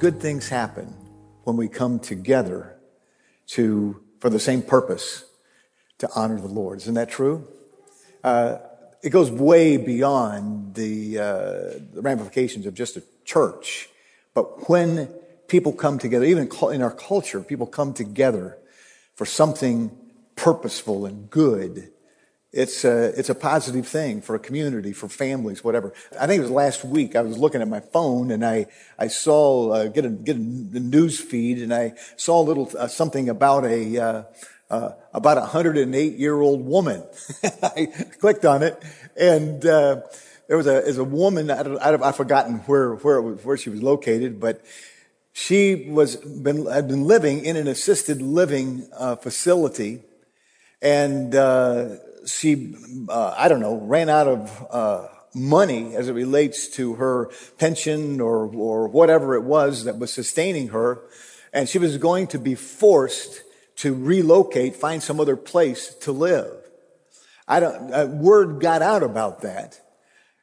good things happen when we come together to, for the same purpose, to honor the Lord. Isn't that true? Uh, it goes way beyond the, uh, the ramifications of just a church. But when people come together, even in our culture, people come together for something purposeful and good, it's a, it's a positive thing for a community, for families, whatever. I think it was last week. I was looking at my phone and I, I saw, uh, get a, get a, the news feed and I saw a little, uh, something about a, uh, uh, about a 108 year old woman. I clicked on it and, uh, there was a, is a woman, I have I've forgotten where, where it was, where she was located, but she was, been, had been living in an assisted living, uh, facility and, uh, she, uh, I don't know, ran out of uh, money as it relates to her pension or, or whatever it was that was sustaining her. And she was going to be forced to relocate, find some other place to live. I don't, uh, word got out about that.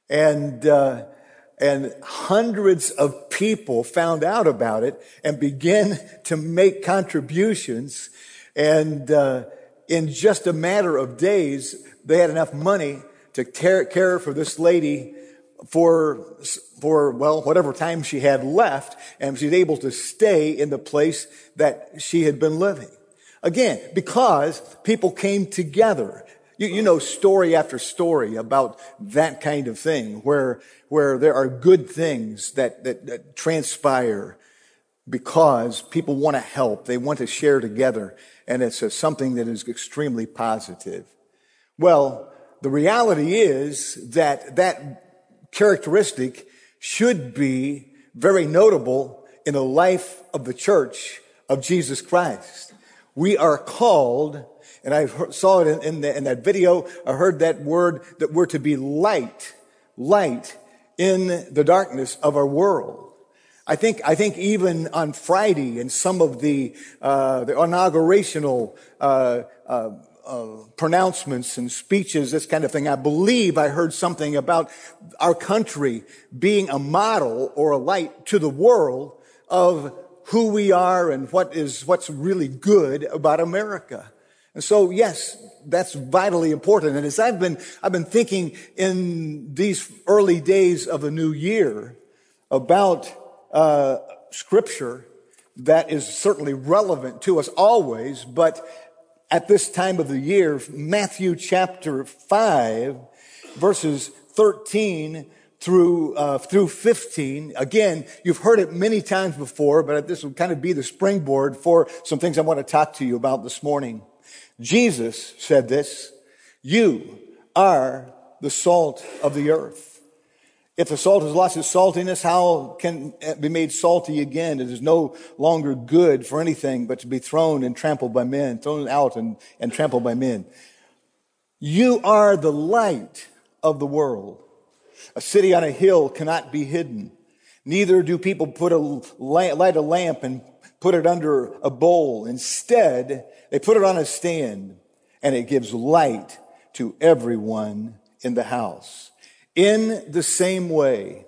And, uh, and hundreds of people found out about it and began to make contributions. And, uh, in just a matter of days, they had enough money to care for this lady for, for, well, whatever time she had left, and she's able to stay in the place that she had been living. Again, because people came together. You, you know story after story about that kind of thing, where, where there are good things that, that, that transpire because people want to help. They want to share together and it's a, something that is extremely positive. Well, the reality is that that characteristic should be very notable in the life of the church of Jesus Christ. We are called, and I saw it in, in, the, in that video, I heard that word that we're to be light, light in the darkness of our world. I think, I think even on Friday in some of the, uh, the inaugurational, uh, uh, uh, pronouncements and speeches, this kind of thing. I believe I heard something about our country being a model or a light to the world of who we are and what is, what's really good about America. And so, yes, that's vitally important. And as I've been, I've been thinking in these early days of a new year about uh, scripture that is certainly relevant to us always, but at this time of the year, Matthew chapter 5, verses 13 through uh, through 15. Again, you've heard it many times before, but this will kind of be the springboard for some things I want to talk to you about this morning. Jesus said this, you are the salt of the earth. If the salt has lost its saltiness, how can it be made salty again? It is no longer good for anything but to be thrown and trampled by men, thrown out and, and trampled by men. You are the light of the world. A city on a hill cannot be hidden. Neither do people put a light a lamp and put it under a bowl. Instead, they put it on a stand and it gives light to everyone in the house. In the same way,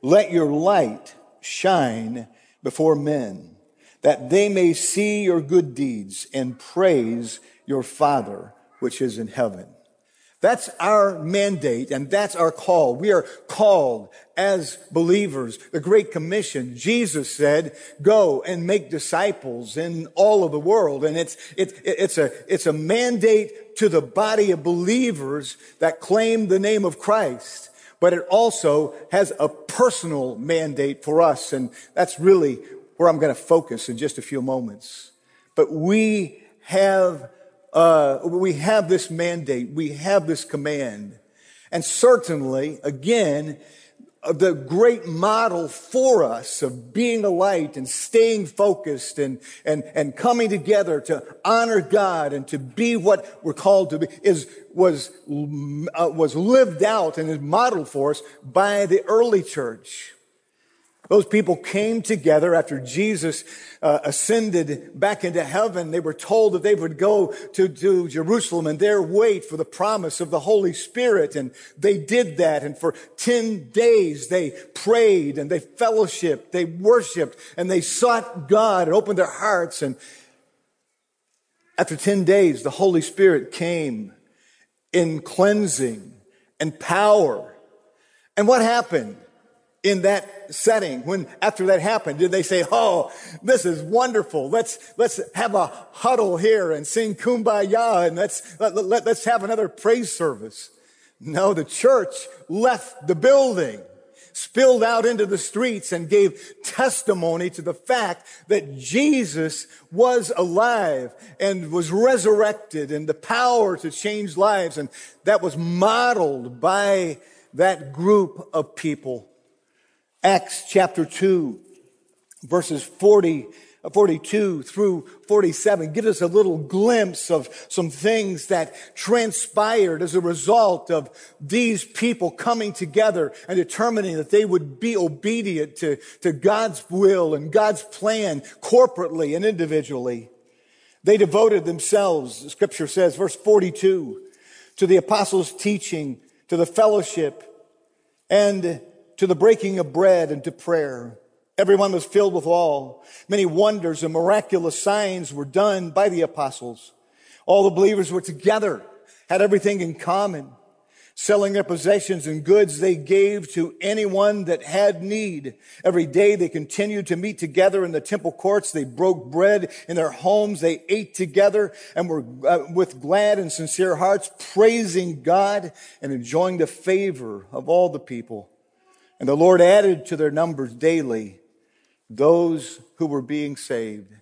let your light shine before men, that they may see your good deeds and praise your Father which is in heaven. That's our mandate and that's our call. We are called as believers. The Great Commission, Jesus said, go and make disciples in all of the world. And it's, it's, it's a, it's a mandate to the body of believers that claim the name of Christ. But it also has a personal mandate for us. And that's really where I'm going to focus in just a few moments. But we have uh, we have this mandate, we have this command. And certainly, again, the great model for us of being a light and staying focused and, and, and coming together to honor God and to be what we're called to be is, was, uh, was lived out and is modeled for us by the early church. Those people came together after Jesus uh, ascended back into heaven. They were told that they would go to, to Jerusalem and there wait for the promise of the Holy Spirit. And they did that. And for 10 days, they prayed and they fellowshiped, they worshiped, and they sought God and opened their hearts. And after 10 days, the Holy Spirit came in cleansing and power. And what happened? In that setting when after that happened did they say oh this is wonderful. Let's let's have a huddle here and sing kumbaya and let's let, let, let's have another praise service. No the church left the building spilled out into the streets and gave testimony to the fact that Jesus was alive and was resurrected and the power to change lives. And that was modeled by that group of people Acts chapter 2, verses 40, 42 through 47 gives us a little glimpse of some things that transpired as a result of these people coming together and determining that they would be obedient to, to God's will and God's plan corporately and individually. They devoted themselves, scripture says, verse 42, to the apostles' teaching, to the fellowship, and to the breaking of bread and to prayer. Everyone was filled with awe. Many wonders and miraculous signs were done by the apostles. All the believers were together, had everything in common. Selling their possessions and goods they gave to anyone that had need. Every day they continued to meet together in the temple courts. They broke bread in their homes. They ate together and were uh, with glad and sincere hearts praising God and enjoying the favor of all the people. And the Lord added to their numbers daily those who were being saved.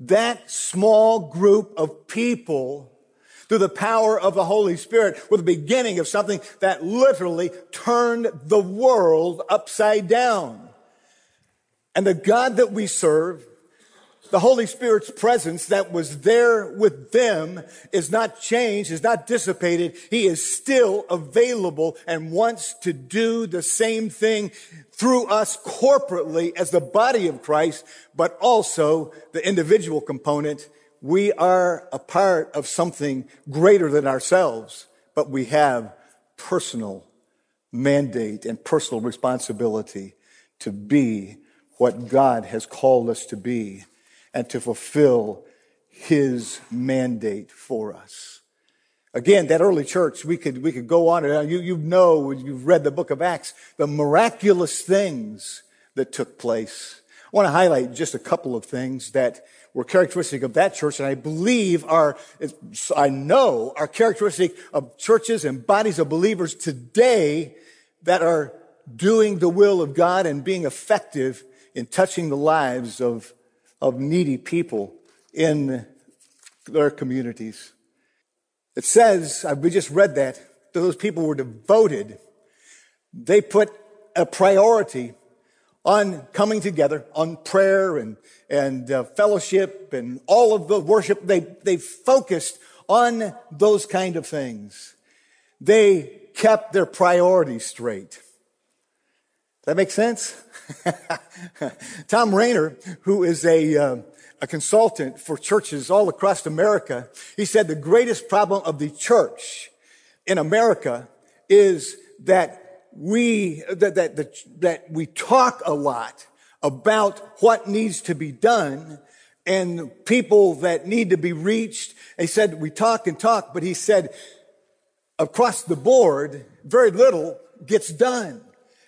That small group of people, through the power of the Holy Spirit, were the beginning of something that literally turned the world upside down. And the God that we serve the Holy Spirit's presence that was there with them is not changed, is not dissipated. He is still available and wants to do the same thing through us corporately as the body of Christ, but also the individual component. We are a part of something greater than ourselves, but we have personal mandate and personal responsibility to be what God has called us to be and to fulfill his mandate for us. Again, that early church, we could, we could go on you, you know, you've read the book of Acts, the miraculous things that took place. I want to highlight just a couple of things that were characteristic of that church, and I believe are, I know, are characteristic of churches and bodies of believers today that are doing the will of God and being effective in touching the lives of of needy people in their communities. It says, we just read that, those people were devoted. They put a priority on coming together, on prayer and, and uh, fellowship and all of the worship. They, they focused on those kind of things. They kept their priorities straight. Does that makes sense? Thom Rainer, who is a, uh, a consultant for churches all across America, he said the greatest problem of the church in America is that we, that, that, that, that we talk a lot about what needs to be done and people that need to be reached. He said, we talk and talk, but he said, across the board, very little gets done.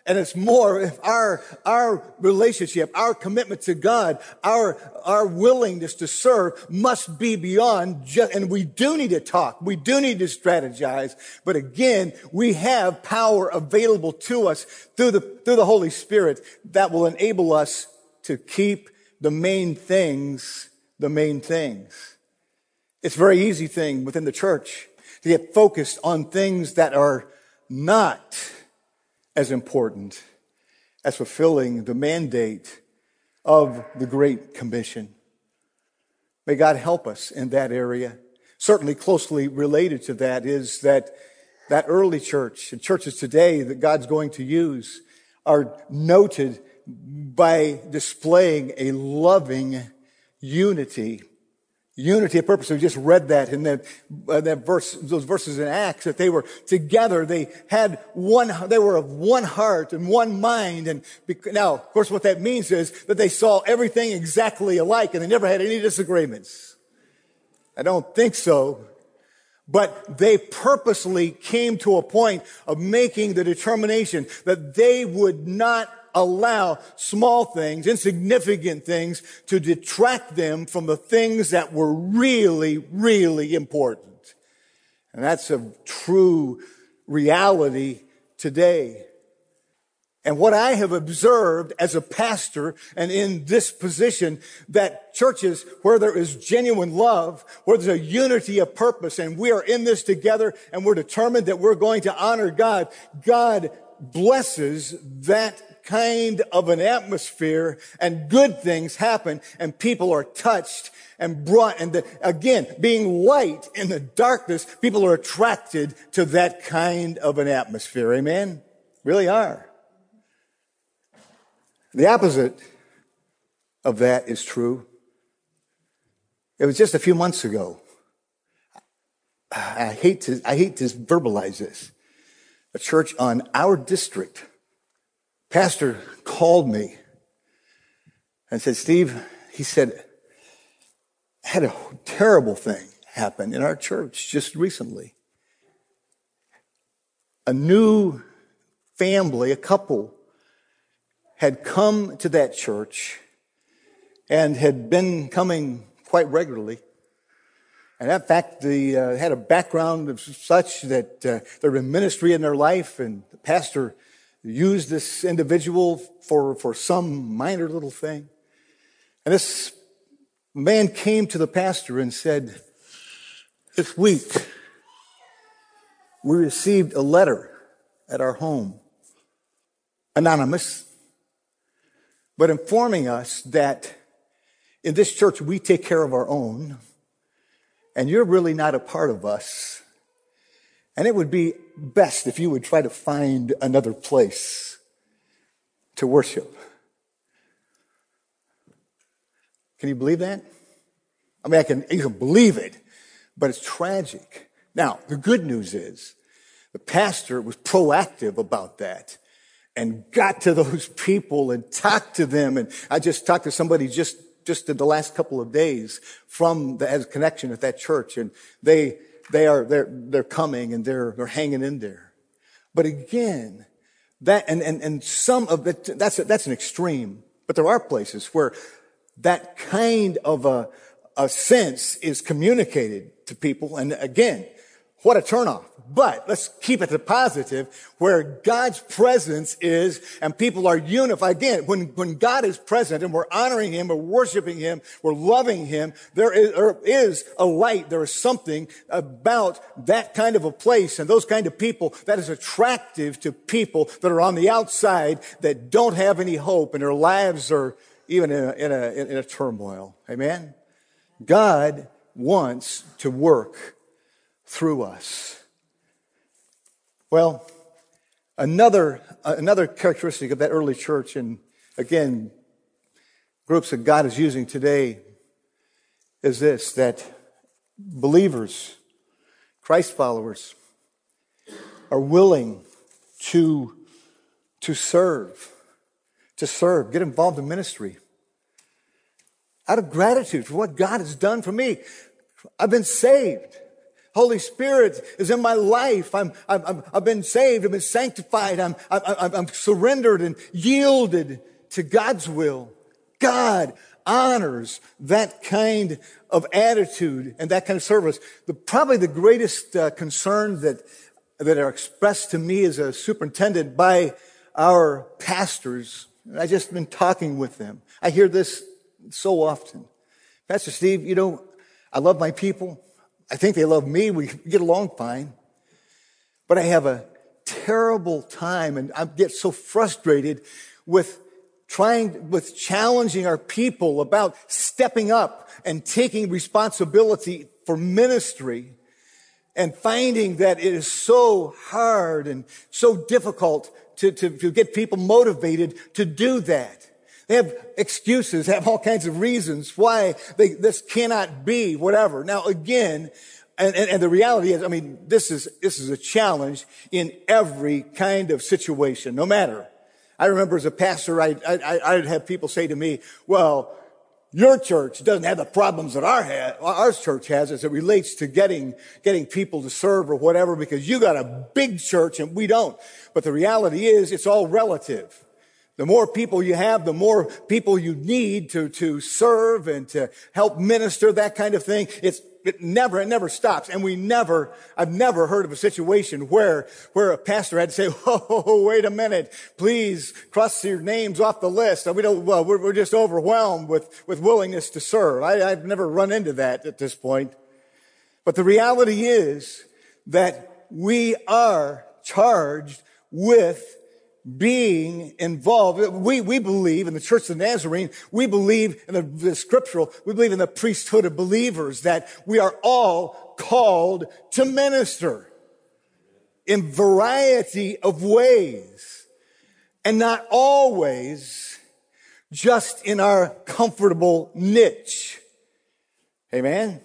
And it's more if our, our relationship, our commitment to God, our, our willingness to serve must be beyond just, and we do need to talk. We do need to strategize. But again, we have power available to us through the, through the Holy Spirit that will enable us to keep the main things, the main things. It's a very easy thing within the church to get focused on things that are not as important as fulfilling the mandate of the Great Commission. May God help us in that area. Certainly closely related to that is that that early church and churches today that God's going to use are noted by displaying a loving unity unity of purpose. We just read that in that, uh, that verse, those verses in Acts that they were together. They had one, they were of one heart and one mind. And now, of course, what that means is that they saw everything exactly alike and they never had any disagreements. I don't think so. But they purposely came to a point of making the determination that they would not allow small things, insignificant things to detract them from the things that were really, really important. And that's a true reality today. And what I have observed as a pastor and in this position that churches where there is genuine love, where there's a unity of purpose and we are in this together and we're determined that we're going to honor God, God blesses that kind of an atmosphere and good things happen and people are touched and brought and the, again being light in the darkness people are attracted to that kind of an atmosphere. Amen? Really are. The opposite of that is true. It was just a few months ago. I hate to i hate to verbalize this. A church on our district pastor called me and said, Steve, he said, had a terrible thing happen in our church just recently. A new family, a couple, had come to that church and had been coming quite regularly. And in fact, they uh, had a background of such that uh, there been ministry in their life, and the pastor use this individual for, for some minor little thing. And this man came to the pastor and said, This week, we received a letter at our home, anonymous, but informing us that in this church we take care of our own, and you're really not a part of us. And it would be best if you would try to find another place to worship. Can you believe that? I mean, I can, you can believe it, but it's tragic. Now, the good news is the pastor was proactive about that and got to those people and talked to them. And I just talked to somebody just, just in the last couple of days from the as connection at that church and they, they are, they're, they're coming and they're, they're hanging in there. But again, that, and, and, and some of it, that's, a, that's an extreme. But there are places where that kind of a, a sense is communicated to people. And again, what a turnoff. But let's keep it to positive where God's presence is and people are unified. Again, when, when God is present and we're honoring Him, we're worshiping Him, we're loving Him, there is, there is a light, there is something about that kind of a place and those kind of people that is attractive to people that are on the outside that don't have any hope and their lives are even in a, in a, in a turmoil. Amen? God wants to work through us. Well, another, uh, another characteristic of that early church, and again, groups that God is using today, is this that believers, Christ followers, are willing to, to serve, to serve, get involved in ministry out of gratitude for what God has done for me. I've been saved. Holy Spirit is in my life. I'm, I'm, i have been saved. I've been sanctified. I'm, I'm, I'm surrendered and yielded to God's will. God honors that kind of attitude and that kind of service. The, probably the greatest uh, concern that, that are expressed to me as a superintendent by our pastors. I just been talking with them. I hear this so often. Pastor Steve, you know, I love my people. I think they love me. We get along fine. But I have a terrible time and I get so frustrated with trying, with challenging our people about stepping up and taking responsibility for ministry and finding that it is so hard and so difficult to, to, to get people motivated to do that. They have excuses, have all kinds of reasons why they, this cannot be, whatever. Now again, and, and, and, the reality is, I mean, this is, this is a challenge in every kind of situation, no matter. I remember as a pastor, I, I, I'd have people say to me, well, your church doesn't have the problems that our, our church has as it relates to getting, getting people to serve or whatever because you got a big church and we don't. But the reality is it's all relative. The more people you have, the more people you need to, to serve and to help minister, that kind of thing. It's, it never, it never stops. And we never, I've never heard of a situation where, where a pastor had to say, Oh, wait a minute. Please cross your names off the list. We don't, well, we're, we're just overwhelmed with, with willingness to serve. I, I've never run into that at this point. But the reality is that we are charged with being involved. We, we believe in the Church of Nazarene, we believe in the, the, scriptural, we believe in the priesthood of believers that we are all called to minister in variety of ways and not always just in our comfortable niche. Amen.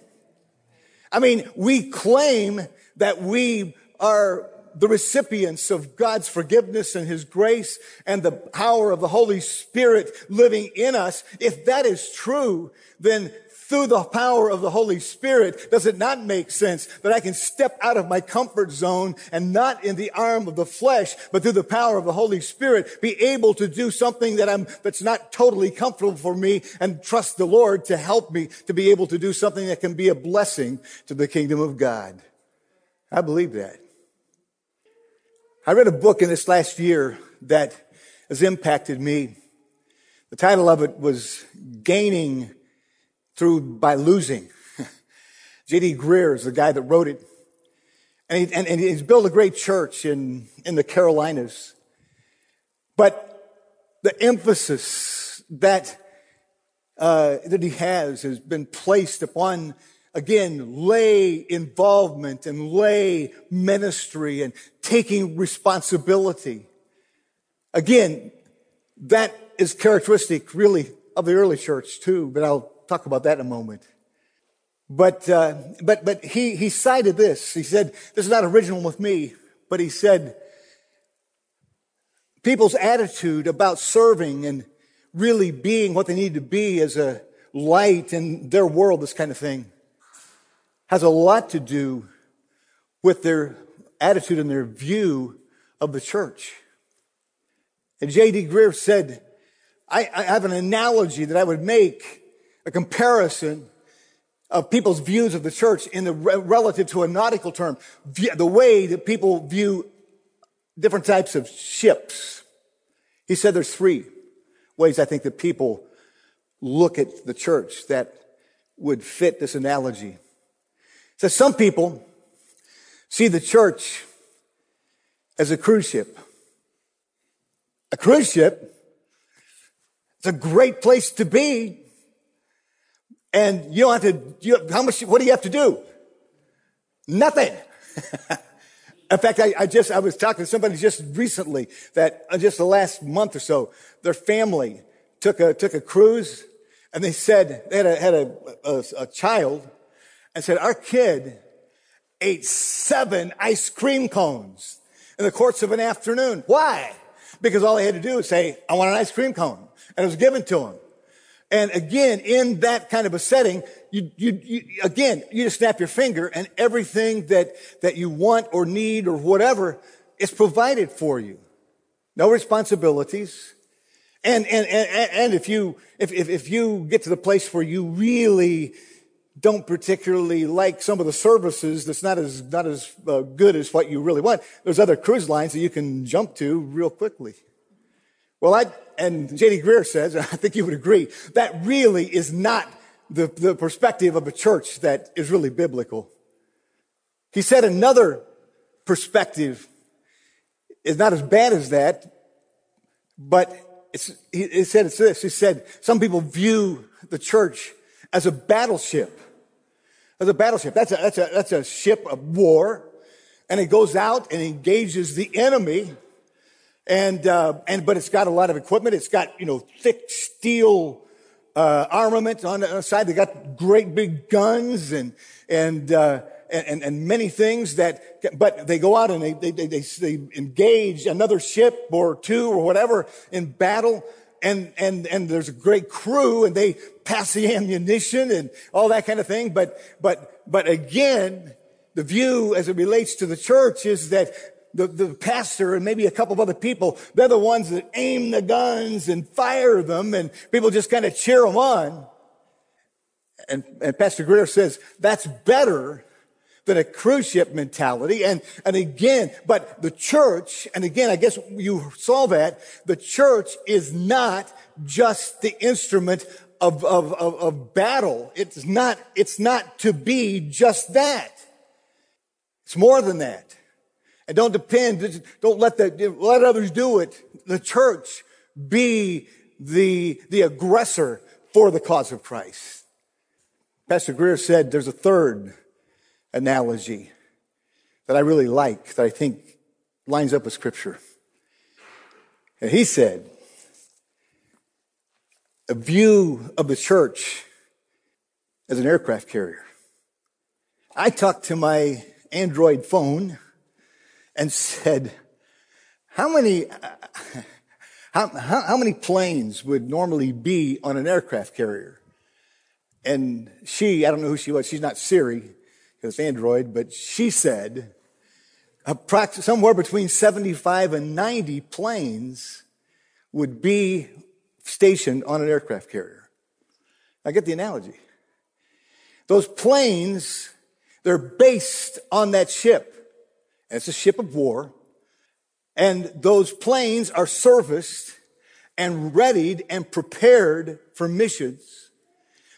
I mean, we claim that we are the recipients of God's forgiveness and His grace and the power of the Holy Spirit living in us, if that is true, then through the power of the Holy Spirit, does it not make sense that I can step out of my comfort zone and not in the arm of the flesh, but through the power of the Holy Spirit, be able to do something that I'm, that's not totally comfortable for me and trust the Lord to help me to be able to do something that can be a blessing to the kingdom of God. I believe that. I read a book in this last year that has impacted me. The title of it was Gaining Through by Losing. J.D. Greear is the guy that wrote it. And, he, and, and he's built a great church in, in the Carolinas. But the emphasis that, uh, that he has has been placed upon again, lay involvement and lay ministry and taking responsibility. Again, that is characteristic really of the early church too, but I'll talk about that in a moment. But, uh, but, but he, he cited this. He said, this is not original with me, but he said, people's attitude about serving and really being what they need to be as a light in their world, this kind of thing, has a lot to do with their attitude and their view of the church. And J.D. Greear said, I, I, have an analogy that I would make, a comparison of people's views of the church in the relative to a nautical term, the way that people view different types of ships. He said there's three ways I think that people look at the church that would fit this analogy. So some people see the church as a cruise ship. A cruise ship it's a great place to be. And you don't have to, you, how much, what do you have to do? Nothing. In fact, I, I, just, I was talking to somebody just recently that uh, just the last month or so, their family took a, took a cruise and they said they had a, had a, a, a child and said, our kid ate seven ice cream cones in the course of an afternoon. Why? Because all he had to do was say, I want an ice cream cone. And it was given to him. And again, in that kind of a setting, you, you, you, again, you just snap your finger and everything that, that you want or need or whatever is provided for you. No responsibilities. And, and, and, and if you, if, if, if you get to the place where you really don't particularly like some of the services that's not as, not as uh, good as what you really want, there's other cruise lines that you can jump to real quickly. Well, I, and J.D. Greear says, and I think you would agree, that really is not the, the perspective of a church that is really biblical. He said another perspective is not as bad as that, but it's, he, he said it's this. He said, some people view the church as a battleship as a battleship. That's a, that's a, that's a ship of war. And it goes out and engages the enemy. And, uh, and, but it's got a lot of equipment. It's got, you know, thick steel, uh, armament on the side. They got great big guns and, and, uh, and, and, many things that, but they go out and they, they, they, they engage another ship or two or whatever in battle. And, and, and there's a great crew and they pass the ammunition and all that kind of thing. But, but, but again, the view as it relates to the church is that the, the pastor and maybe a couple of other people, they're the ones that aim the guns and fire them and people just kind of cheer them on. And, and Pastor Greear says that's better than a cruise ship mentality. And, and again, but the church, and again, I guess you saw that, the church is not just the instrument of, of, of, of battle. It's not, it's not to be just that. It's more than that. And don't depend, don't let that, let others do it. The church be the, the aggressor for the cause of Christ. Pastor Greear said there's a third analogy that I really like, that I think lines up with scripture. And he said, a view of the church as an aircraft carrier. I talked to my Android phone and said, how many, how, how, how, many planes would normally be on an aircraft carrier? And she, I don't know who she was, she's not Siri, because Android, but she said, somewhere between 75 and 90 planes would be stationed on an aircraft carrier. I get the analogy. Those planes, they're based on that ship. And It's a ship of war. And those planes are serviced and readied and prepared for missions.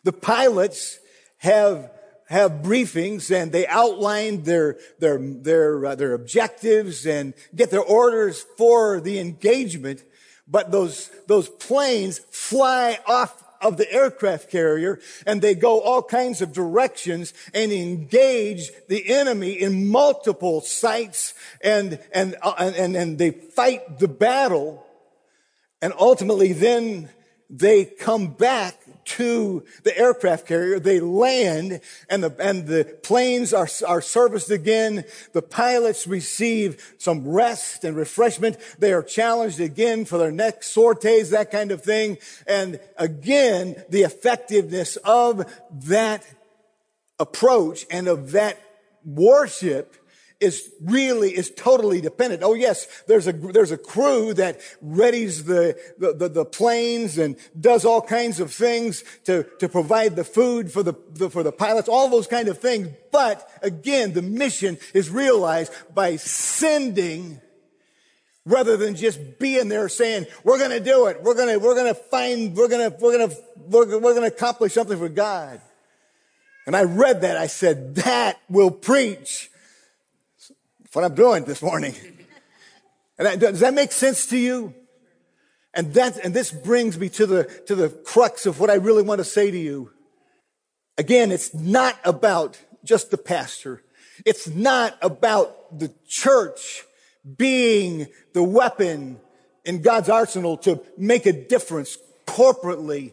The pilots have have briefings and they outline their their their uh, their objectives and get their orders for the engagement but those those planes fly off of the aircraft carrier and they go all kinds of directions and engage the enemy in multiple sites and, and, uh, and, and they fight the battle. And ultimately then they come back to the aircraft carrier. They land and the, and the planes are, are serviced again. The pilots receive some rest and refreshment. They are challenged again for their next sorties, that kind of thing. And again, the effectiveness of that approach and of that worship is really, is totally dependent. Oh yes, there's a, there's a crew that readies the, the, the, the planes and does all kinds of things to, to provide the food for the, the, for the pilots, all those kind of things. But again, the mission is realized by sending rather than just being there saying, we're going to do it. We're going to, we're going to find, we're going to, we're going to, we're, we're going to accomplish something for God. And I read that. I said, that will preach what I'm doing this morning. And does that make sense to you? And that, and this brings me to the, to the crux of what I really want to say to you. Again, it's not about just the pastor. It's not about the church being the weapon in God's arsenal to make a difference corporately.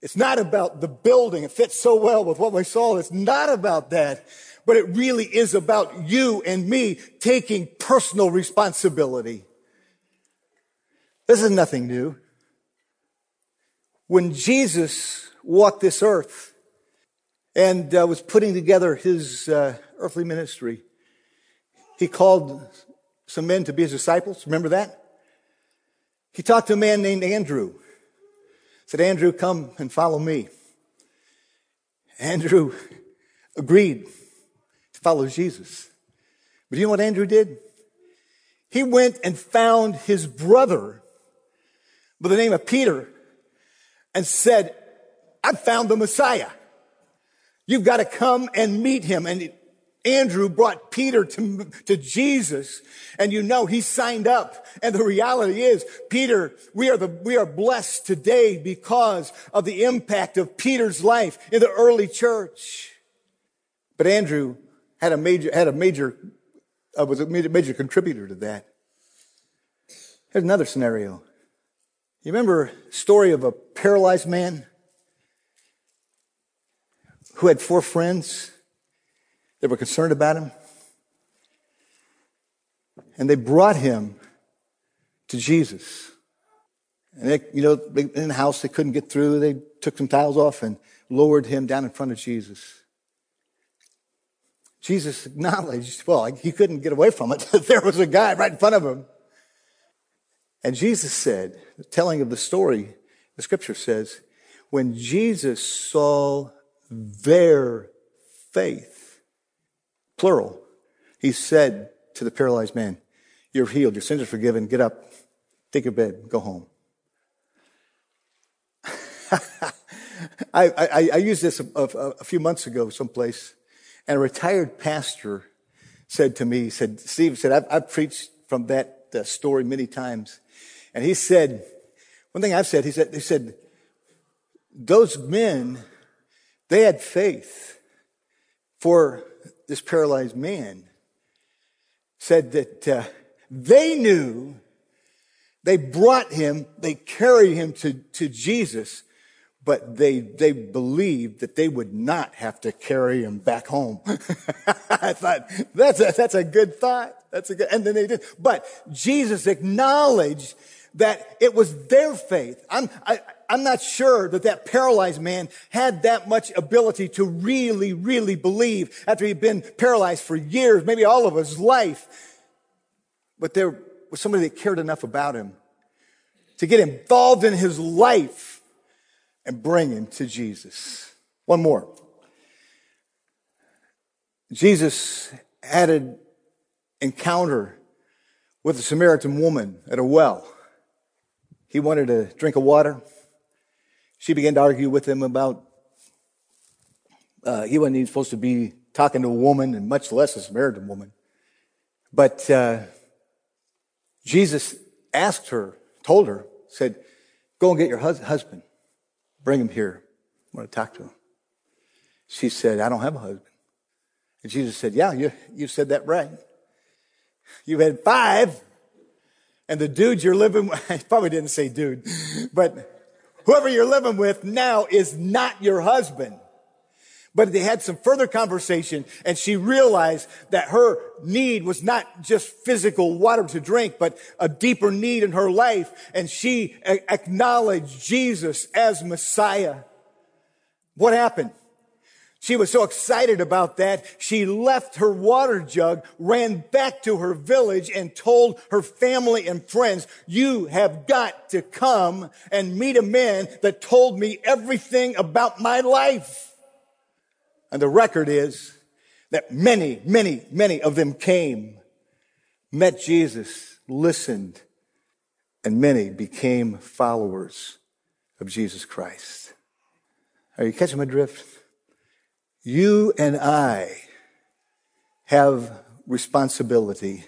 It's not about the building. It fits so well with what we saw. It's not about that but it really is about you and me taking personal responsibility. This is nothing new. When Jesus walked this earth and uh, was putting together his uh, earthly ministry, he called some men to be his disciples. Remember that? He talked to a man named Andrew. Said, Andrew, come and follow me. Andrew agreed follows Jesus. But you know what Andrew did? He went and found his brother by the name of Peter and said, I've found the Messiah. You've got to come and meet him. And Andrew brought Peter to, to Jesus and you know he signed up. And the reality is, Peter, we are the, we are blessed today because of the impact of Peter's life in the early church. But Andrew had a major, had a major, uh, was a major, major contributor to that. Here's another scenario. You remember story of a paralyzed man who had four friends that were concerned about him? And they brought him to Jesus. And they, you know, in the house they couldn't get through. They took some tiles off and lowered him down in front of Jesus. Jesus acknowledged, well, he couldn't get away from it. there was a guy right in front of him. And Jesus said, the telling of the story, the scripture says, when Jesus saw their faith, plural, he said to the paralyzed man, You're healed, your sins are forgiven, get up, take your bed, go home. I, I, I, used this a, a, a, few months ago someplace, and a retired pastor said to me, said, Steve said, I've, I've preached from that uh, story many times. And he said, one thing I've said, he said, he said, those men, they had faith for this paralyzed man. Said that uh, they knew they brought him, they carried him to, to Jesus but they, they believed that they would not have to carry him back home. I thought, that's a, that's a good thought. That's a good, and then they did. But Jesus acknowledged that it was their faith. I'm, I, I'm not sure that that paralyzed man had that much ability to really, really believe after he'd been paralyzed for years, maybe all of his life. But there was somebody that cared enough about him to get involved in his life and bring him to Jesus. One more. Jesus had an encounter with a Samaritan woman at a well. He wanted a drink of water. She began to argue with him about uh, he wasn't even supposed to be talking to a woman, and much less a Samaritan woman. But uh, Jesus asked her, told her, said, "Go and get your hus- husband." Bring him here. I want to talk to him. She said, I don't have a husband. And Jesus said, Yeah, you, you said that right. You've had five, and the dude you're living with, I probably didn't say dude, but whoever you're living with now is not your husband. But they had some further conversation and she realized that her need was not just physical water to drink, but a deeper need in her life. And she acknowledged Jesus as Messiah. What happened? She was so excited about that, she left her water jug, ran back to her village and told her family and friends, you have got to come and meet a man that told me everything about my life. And the record is that many, many, many of them came, met Jesus, listened, and many became followers of Jesus Christ. Are you catching my drift? You and I have responsibility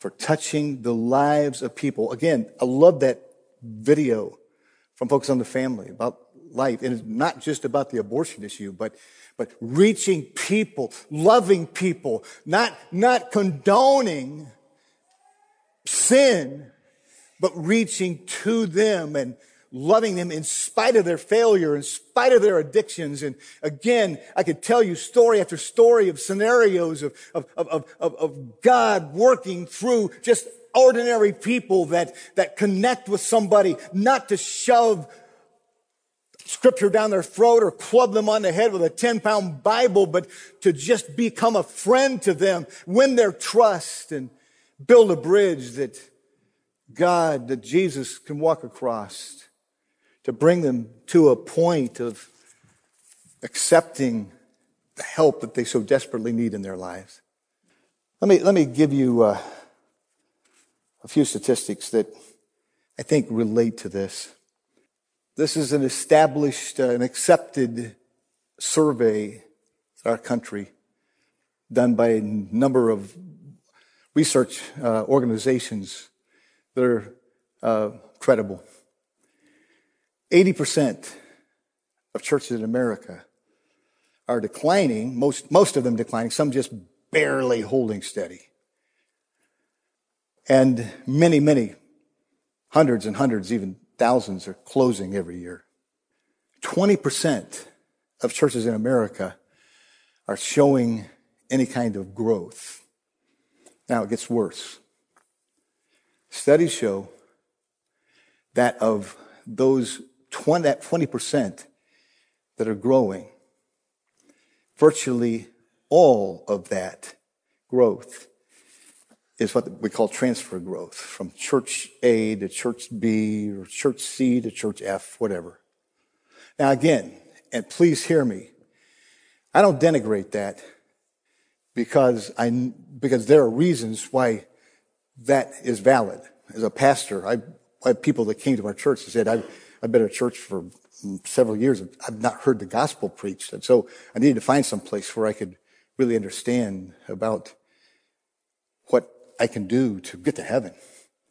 for touching the lives of people. Again, I love that video from Focus on the Family about life. And it's not just about the abortion issue, but but reaching people, loving people, not, not condoning sin, but reaching to them and loving them in spite of their failure, in spite of their addictions. And again, I could tell you story after story of scenarios of, of, of, of, of God working through just ordinary people that, that connect with somebody, not to shove scripture down their throat or club them on the head with a 10 pound Bible, but to just become a friend to them, win their trust and build a bridge that God, that Jesus can walk across to bring them to a point of accepting the help that they so desperately need in their lives. Let me, let me give you uh, a few statistics that I think relate to this. This is an established, uh, an accepted survey in our country done by a number of research uh, organizations that are uh, credible. 80% of churches in America are declining, most, most of them declining, some just barely holding steady. And many, many Hundreds and hundreds, even thousands are closing every year. 20% of churches in America are showing any kind of growth. Now it gets worse. Studies show that of those 20, that 20% that are growing, virtually all of that growth is what we call transfer growth from church A to church B or church C to church F, whatever. Now again, and please hear me, I don't denigrate that because I, because there are reasons why that is valid. As a pastor, I, I people that came to our church and said, I've, I've been at church for several years. I've not heard the gospel preached. And so I needed to find some place where I could really understand about what I can do to get to heaven.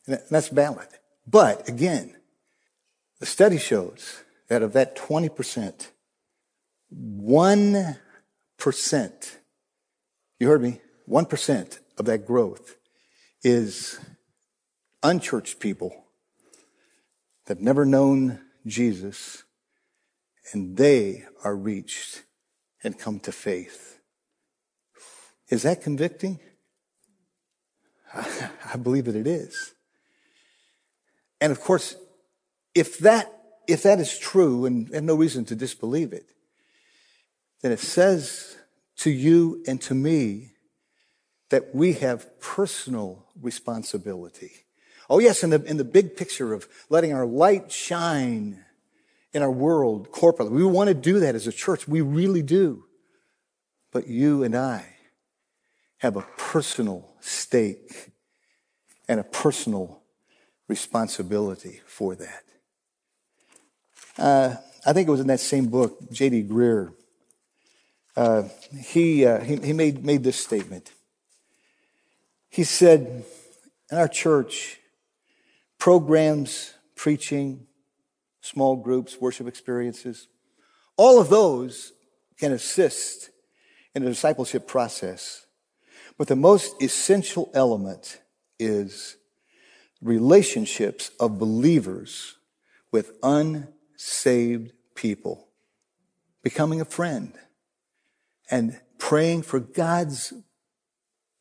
And that's valid. But again, the study shows that of that 20%, 1%, you heard me, 1% of that growth is unchurched people that have never known Jesus and they are reached and come to faith. Is that convicting? I believe that it is. And of course, if that, if that is true and, and no reason to disbelieve it, then it says to you and to me that we have personal responsibility. Oh yes, in the, in the big picture of letting our light shine in our world corporately. We want to do that as a church. We really do. But you and I have a personal stake and a personal responsibility for that. Uh, I think it was in that same book, J.D. Greear. Uh, he, uh, he, he made, made this statement. He said, in our church, programs, preaching, small groups, worship experiences, all of those can assist in the discipleship process. But the most essential element is relationships of believers with unsaved people, becoming a friend and praying for God's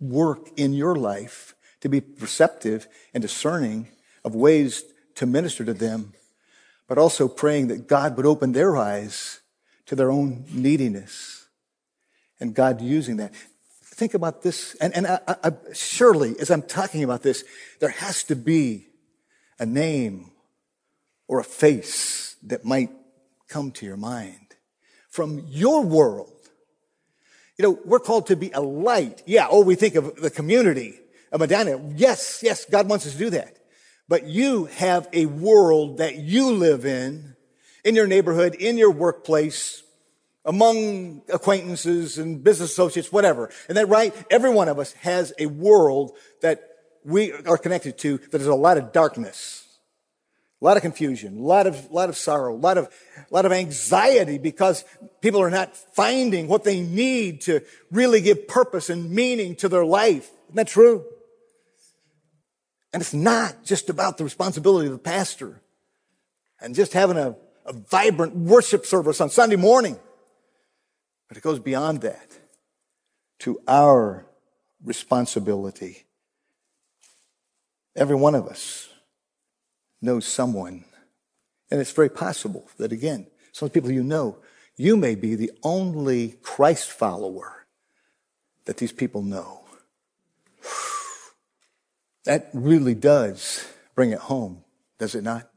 work in your life to be perceptive and discerning of ways to minister to them, but also praying that God would open their eyes to their own neediness and God using that think about this, and, and I, I, surely as I'm talking about this, there has to be a name or a face that might come to your mind from your world. You know, we're called to be a light. Yeah, oh, we think of the community of Medina. Yes, yes, God wants us to do that. But you have a world that you live in, in your neighborhood, in your workplace, among acquaintances and business associates, whatever. And that right? Every one of us has a world that we are connected to that is a lot of darkness, a lot of confusion, a lot of, lot of sorrow, a lot of, a lot of anxiety because people are not finding what they need to really give purpose and meaning to their life. Isn't that true? And it's not just about the responsibility of the pastor and just having a, a vibrant worship service on Sunday morning. But it goes beyond that to our responsibility. Every one of us knows someone. And it's very possible that, again, some people you know, you may be the only Christ follower that these people know. That really does bring it home, does it not?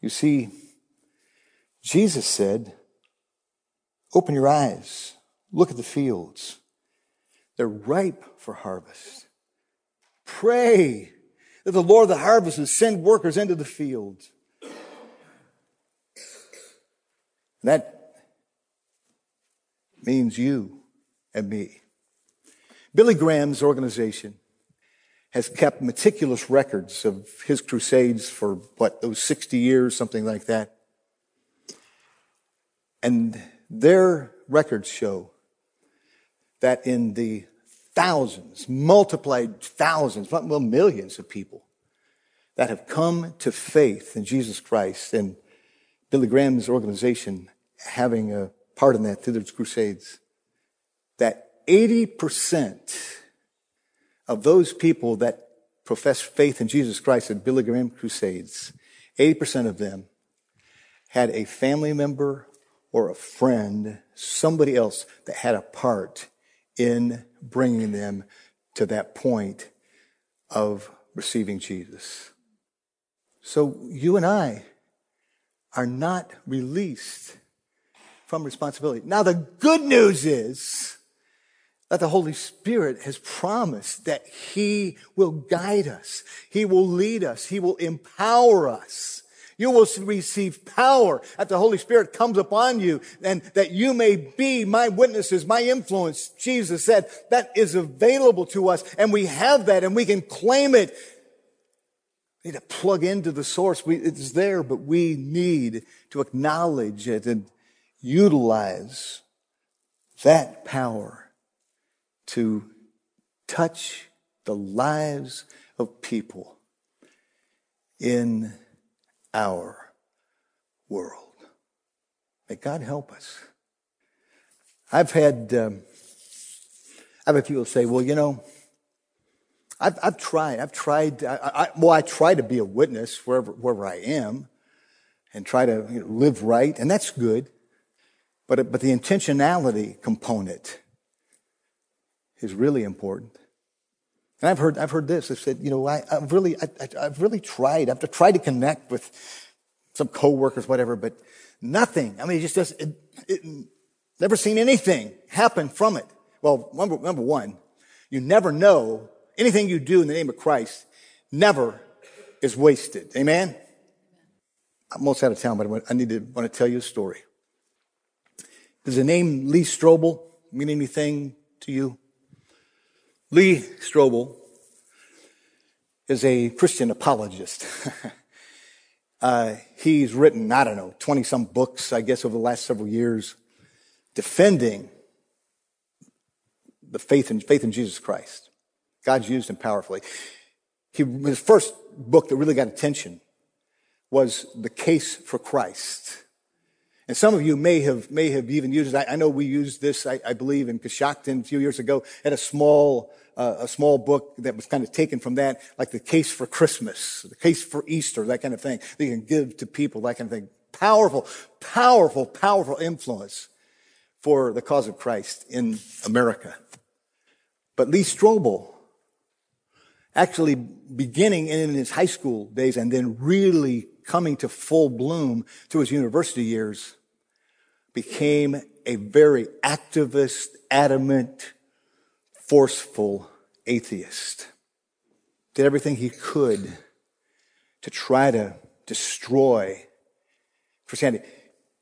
You see, Jesus said, Open your eyes. Look at the fields. They're ripe for harvest. Pray that the Lord of the harvest would send workers into the fields. That means you and me. Billy Graham's organization has kept meticulous records of his crusades for what, those 60 years, something like that. And their records show that in the thousands, multiplied thousands, well, millions of people that have come to faith in Jesus Christ and Billy Graham's organization having a part in that through those crusades, that 80% of those people that profess faith in Jesus Christ at Billy Graham crusades, 80% of them had a family member or a friend, somebody else that had a part in bringing them to that point of receiving Jesus. So you and I are not released from responsibility. Now, the good news is that the Holy Spirit has promised that He will guide us. He will lead us. He will empower us. You will receive power that the Holy Spirit comes upon you and that you may be my witnesses, my influence. Jesus said that is available to us and we have that and we can claim it. We need to plug into the source. We, it's there, but we need to acknowledge it and utilize that power to touch the lives of people in our world. May God help us. I've had, um, I've had people say, well, you know, I've, I've tried, I've tried, I, I, well, I try to be a witness wherever, wherever I am and try to you know, live right, and that's good. But, but the intentionality component is really important. And I've heard, I've heard this. I've said, you know, I, have really, I, have really tried. I've tried to connect with some coworkers, whatever, but nothing. I mean, it just does, it, it, never seen anything happen from it. Well, number, number one, you never know anything you do in the name of Christ never is wasted. Amen? I'm almost out of town, but I need to want to tell you a story. Does the name Lee Strobel mean anything to you? Lee Strobel is a Christian apologist. uh, he's written, I don't know, 20 some books, I guess, over the last several years, defending the faith in, faith in Jesus Christ. God's used him powerfully. He, his first book that really got attention was The Case for Christ. And some of you may have, may have even used it. I, I know we used this, I, I, believe, in Coshocton a few years ago at a small, uh, a small book that was kind of taken from that, like the case for Christmas, the case for Easter, that kind of thing. You can give to people, that kind of thing. Powerful, powerful, powerful influence for the cause of Christ in America. But Lee Strobel, actually beginning in his high school days and then really coming to full bloom through his university years, became a very activist, adamant, forceful atheist. Did everything he could to try to destroy Christianity.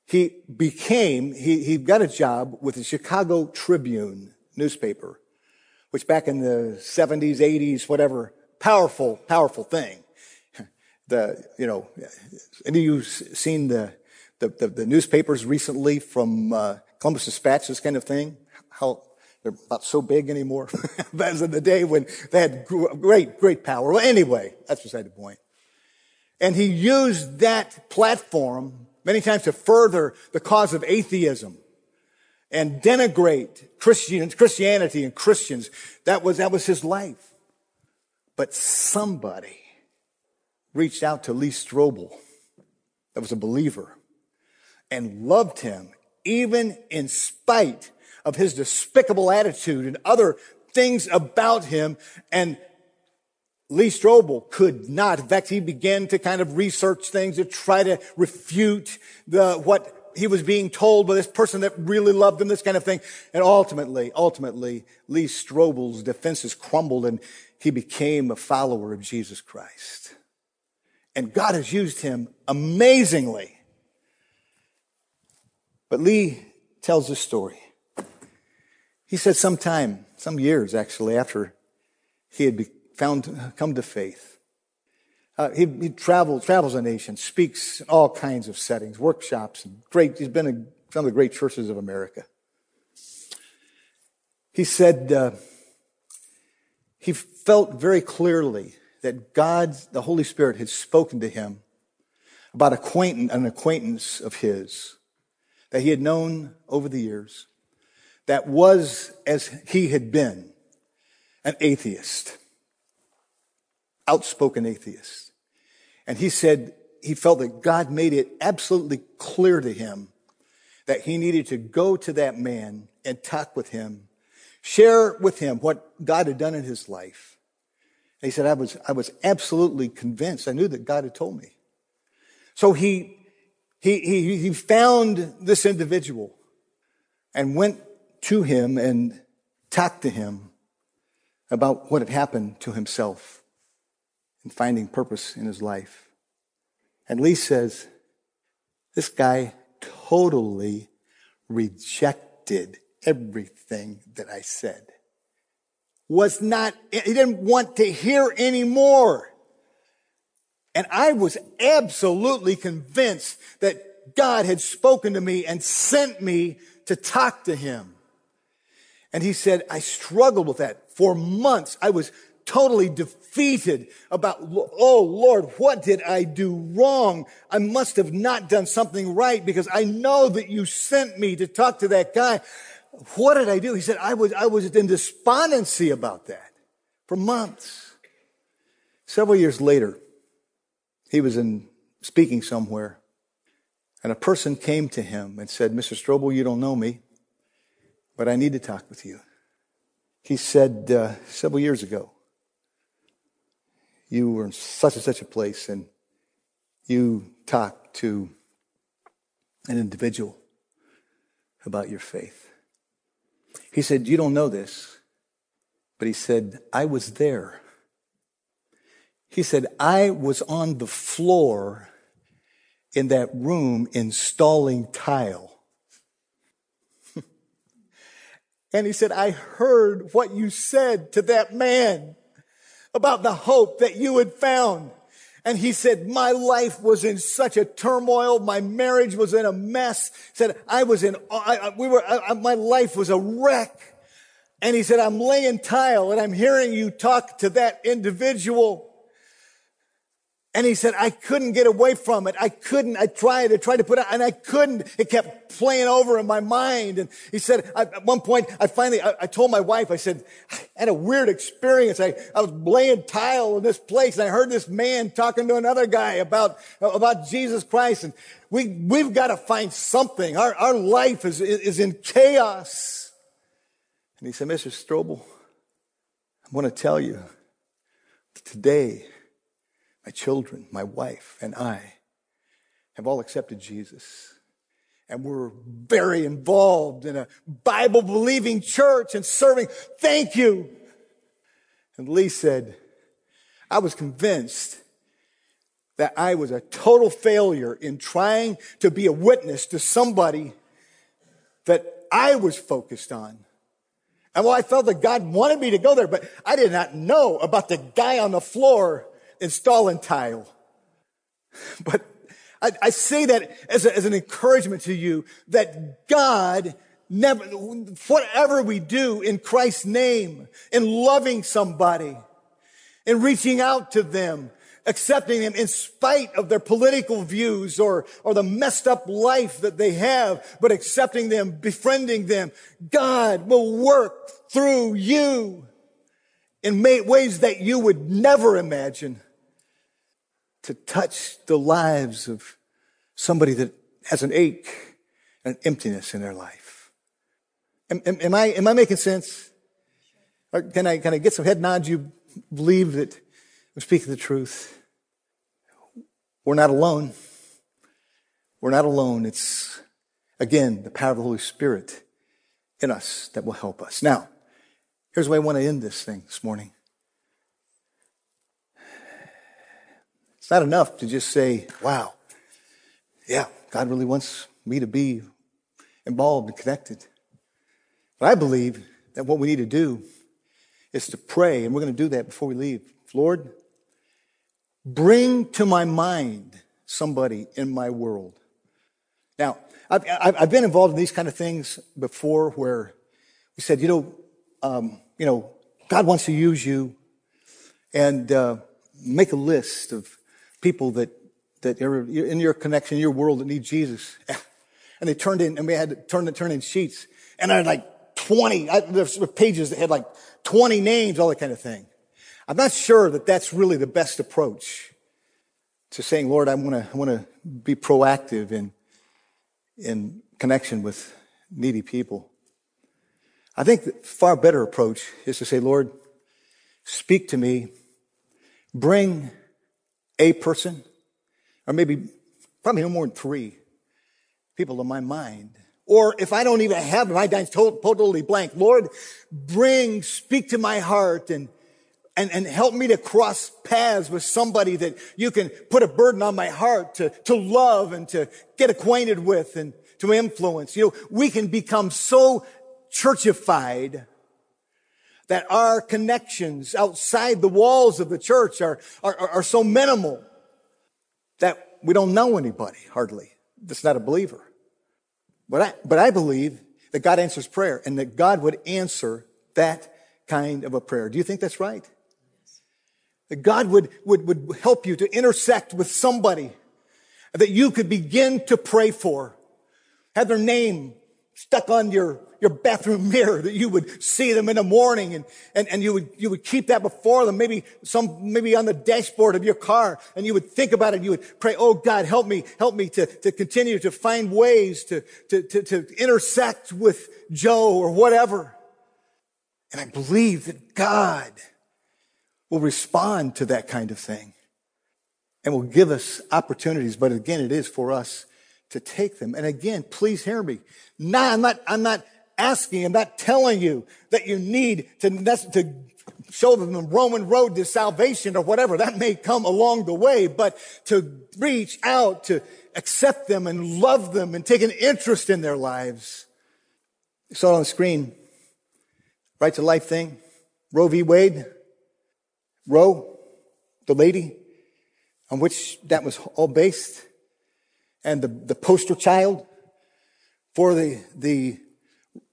He became, he, he got a job with the Chicago Tribune newspaper, which back in the 70s, 80s, whatever, powerful, powerful thing the, you know, any of you seen the, the, the, the newspapers recently from uh, Columbus Dispatch, this kind of thing? How they're not so big anymore as in the day when they had great, great power. Well, anyway, that's beside the point. And he used that platform many times to further the cause of atheism and denigrate Christian, Christianity and Christians. That was, that was his life. But somebody reached out to Lee Strobel, that was a believer, and loved him, even in spite of his despicable attitude and other things about him. And Lee Strobel could not. In fact, he began to kind of research things to try to refute the, what he was being told by this person that really loved him, this kind of thing. And ultimately, ultimately, Lee Strobel's defenses crumbled and he became a follower of Jesus Christ. And God has used him amazingly. But Lee tells this story. He said sometime, some years actually, after he had found, come to faith, uh, he, he travels, travels a nation, speaks in all kinds of settings, workshops, and great, he's been in some of the great churches of America. He said, uh, he felt very clearly that God, the Holy Spirit, had spoken to him about acquaintance, an acquaintance of his that he had known over the years that was, as he had been, an atheist, outspoken atheist. And he said he felt that God made it absolutely clear to him that he needed to go to that man and talk with him, share with him what God had done in his life. And he said, I was, I was absolutely convinced. I knew that God had told me. So he, he, he, he found this individual and went to him and talked to him about what had happened to himself and finding purpose in his life. And Lee says, this guy totally rejected everything that I said. Was not, he didn't want to hear anymore. And I was absolutely convinced that God had spoken to me and sent me to talk to him. And he said, I struggled with that for months. I was totally defeated about, oh Lord, what did I do wrong? I must have not done something right because I know that you sent me to talk to that guy. What did I do? He said, I was, I was in despondency about that for months. Several years later, he was in speaking somewhere and a person came to him and said, Mr. Strobel, you don't know me, but I need to talk with you. He said, uh, several years ago, you were in such and such a place and you talked to an individual about your faith. He said, You don't know this, but he said, I was there. He said, I was on the floor in that room installing tile. And he said, I heard what you said to that man about the hope that you had found. And he said, my life was in such a turmoil. My marriage was in a mess. He said, I was in, I, we were, I, my life was a wreck. And he said, I'm laying tile and I'm hearing you talk to that individual. And he said, I couldn't get away from it. I couldn't. I tried. I tried to put it, and I couldn't. It kept playing over in my mind. And he said, I, at one point, I finally, I, I, told my wife, I said, I had a weird experience. I, I was laying tile in this place, and I heard this man talking to another guy about, about Jesus Christ. And we, we've got to find something. Our, our life is, is in chaos. And he said, Mr. Strobel, I want to tell you today, my children, my wife, and I have all accepted Jesus. And we're very involved in a Bible believing church and serving. Thank you. And Lee said, I was convinced that I was a total failure in trying to be a witness to somebody that I was focused on. And well, I felt that God wanted me to go there, but I did not know about the guy on the floor installing tile. But I, I say that as, a, as an encouragement to you that God never, whatever we do in Christ's name, in loving somebody, in reaching out to them, accepting them in spite of their political views or, or the messed up life that they have, but accepting them, befriending them. God will work through you in ways that you would never imagine to touch the lives of somebody that has an ache and an emptiness in their life. Am, am, am I, am I making sense? Or can I, can I get some head nods? You believe that I'm speaking the truth. We're not alone. We're not alone. It's, again, the power of the Holy Spirit in us that will help us. Now, here's where I want to end this thing this morning. It's not enough to just say, wow, yeah, God really wants me to be involved and connected. But I believe that what we need to do is to pray, and we're going to do that before we leave. Lord, bring to my mind somebody in my world. Now, I've, I've been involved in these kind of things before where we said, you know, um, you know, God wants to use you, and uh, make a list of people that, that are in your connection, your world that need Jesus. And they turned in, and we had to turn, turn in sheets. And I had like 20, I, there's pages that had like 20 names, all that kind of thing. I'm not sure that that's really the best approach to saying, Lord, I want to, I want to be proactive in, in connection with needy people. I think the far better approach is to say, Lord, speak to me, bring a person, or maybe probably no more than three people in my mind. Or if I don't even have them, my mind's totally blank. Lord, bring, speak to my heart and, and, and help me to cross paths with somebody that you can put a burden on my heart to, to love and to get acquainted with and to influence. You know, we can become so churchified that our connections outside the walls of the church are, are, are so minimal that we don't know anybody hardly that's not a believer. But I, but I believe that God answers prayer and that God would answer that kind of a prayer. Do you think that's right? That God would, would, would help you to intersect with somebody that you could begin to pray for. Have their name stuck on your, your bathroom mirror that you would see them in the morning and, and, and you would, you would keep that before them, maybe some, maybe on the dashboard of your car and you would think about it. And You would pray, Oh God, help me, help me to, to continue to find ways to, to, to, to intersect with Joe or whatever. And I believe that God will respond to that kind of thing and will give us opportunities. But again, it is for us to take them. And again, please hear me. Nah, I'm not, I'm not asking, I'm not telling you that you need to, to show them the Roman road to salvation or whatever. That may come along the way, but to reach out, to accept them and love them and take an interest in their lives. You saw it on the screen. Right to life thing. Roe v. Wade. Roe, the lady on which that was all based and the, the poster child for the, the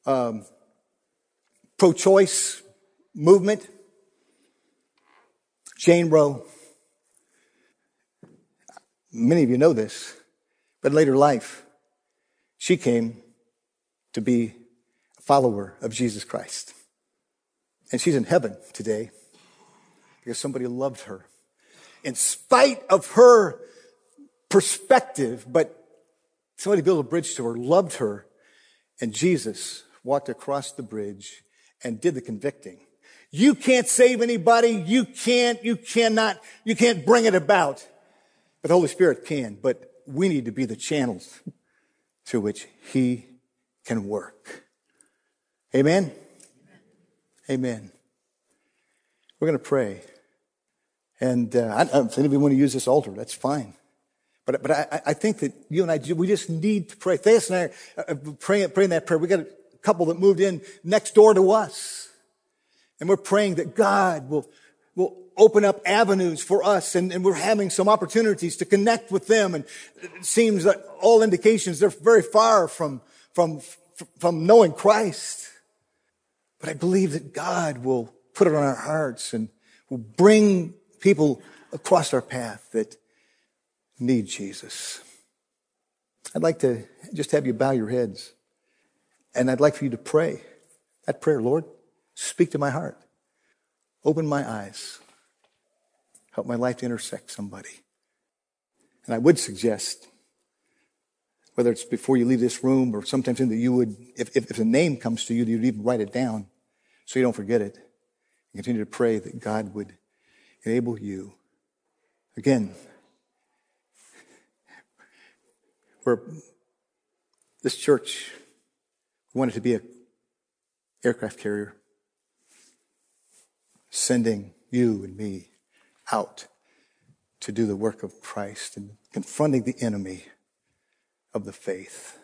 um, pro choice movement, Jane Roe. Many of you know this, but later life, she came to be a follower of Jesus Christ. And she's in heaven today because somebody loved her. In spite of her perspective, but somebody built a bridge to her, loved her, and Jesus walked across the bridge and did the convicting. You can't save anybody. You can't, you cannot, you can't bring it about. But the Holy Spirit can, but we need to be the channels through which He can work. Amen? Amen. We're going to pray. And uh, if anybody want to use this altar, that's fine. But, but I, I think that you and I, we just need to pray. Thais and I uh, are praying, praying that prayer. We got a couple that moved in next door to us. And we're praying that God will, will open up avenues for us and, and, we're having some opportunities to connect with them. And it seems that all indications they're very far from, from, from knowing Christ. But I believe that God will put it on our hearts and will bring people across our path that need Jesus. I'd like to just have you bow your heads and I'd like for you to pray that prayer, Lord, speak to my heart. Open my eyes. Help my life to intersect somebody. And I would suggest, whether it's before you leave this room or sometimes in that you would, if, if, if a name comes to you, you'd even write it down so you don't forget it. And continue to pray that God would enable you. Again, where this church wanted to be an aircraft carrier, sending you and me out to do the work of Christ and confronting the enemy of the faith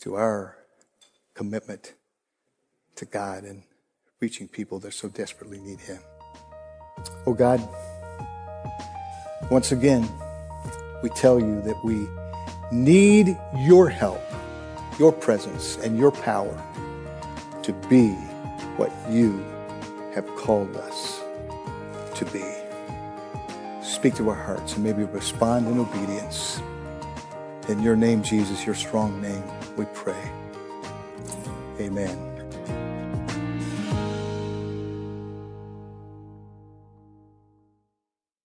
to our commitment to God and reaching people that so desperately need Him. Oh God, once again, we tell you that we need your help, your presence, and your power to be what you have called us to be. speak to our hearts and maybe respond in obedience. In your name, Jesus, your strong name, we pray. Amen.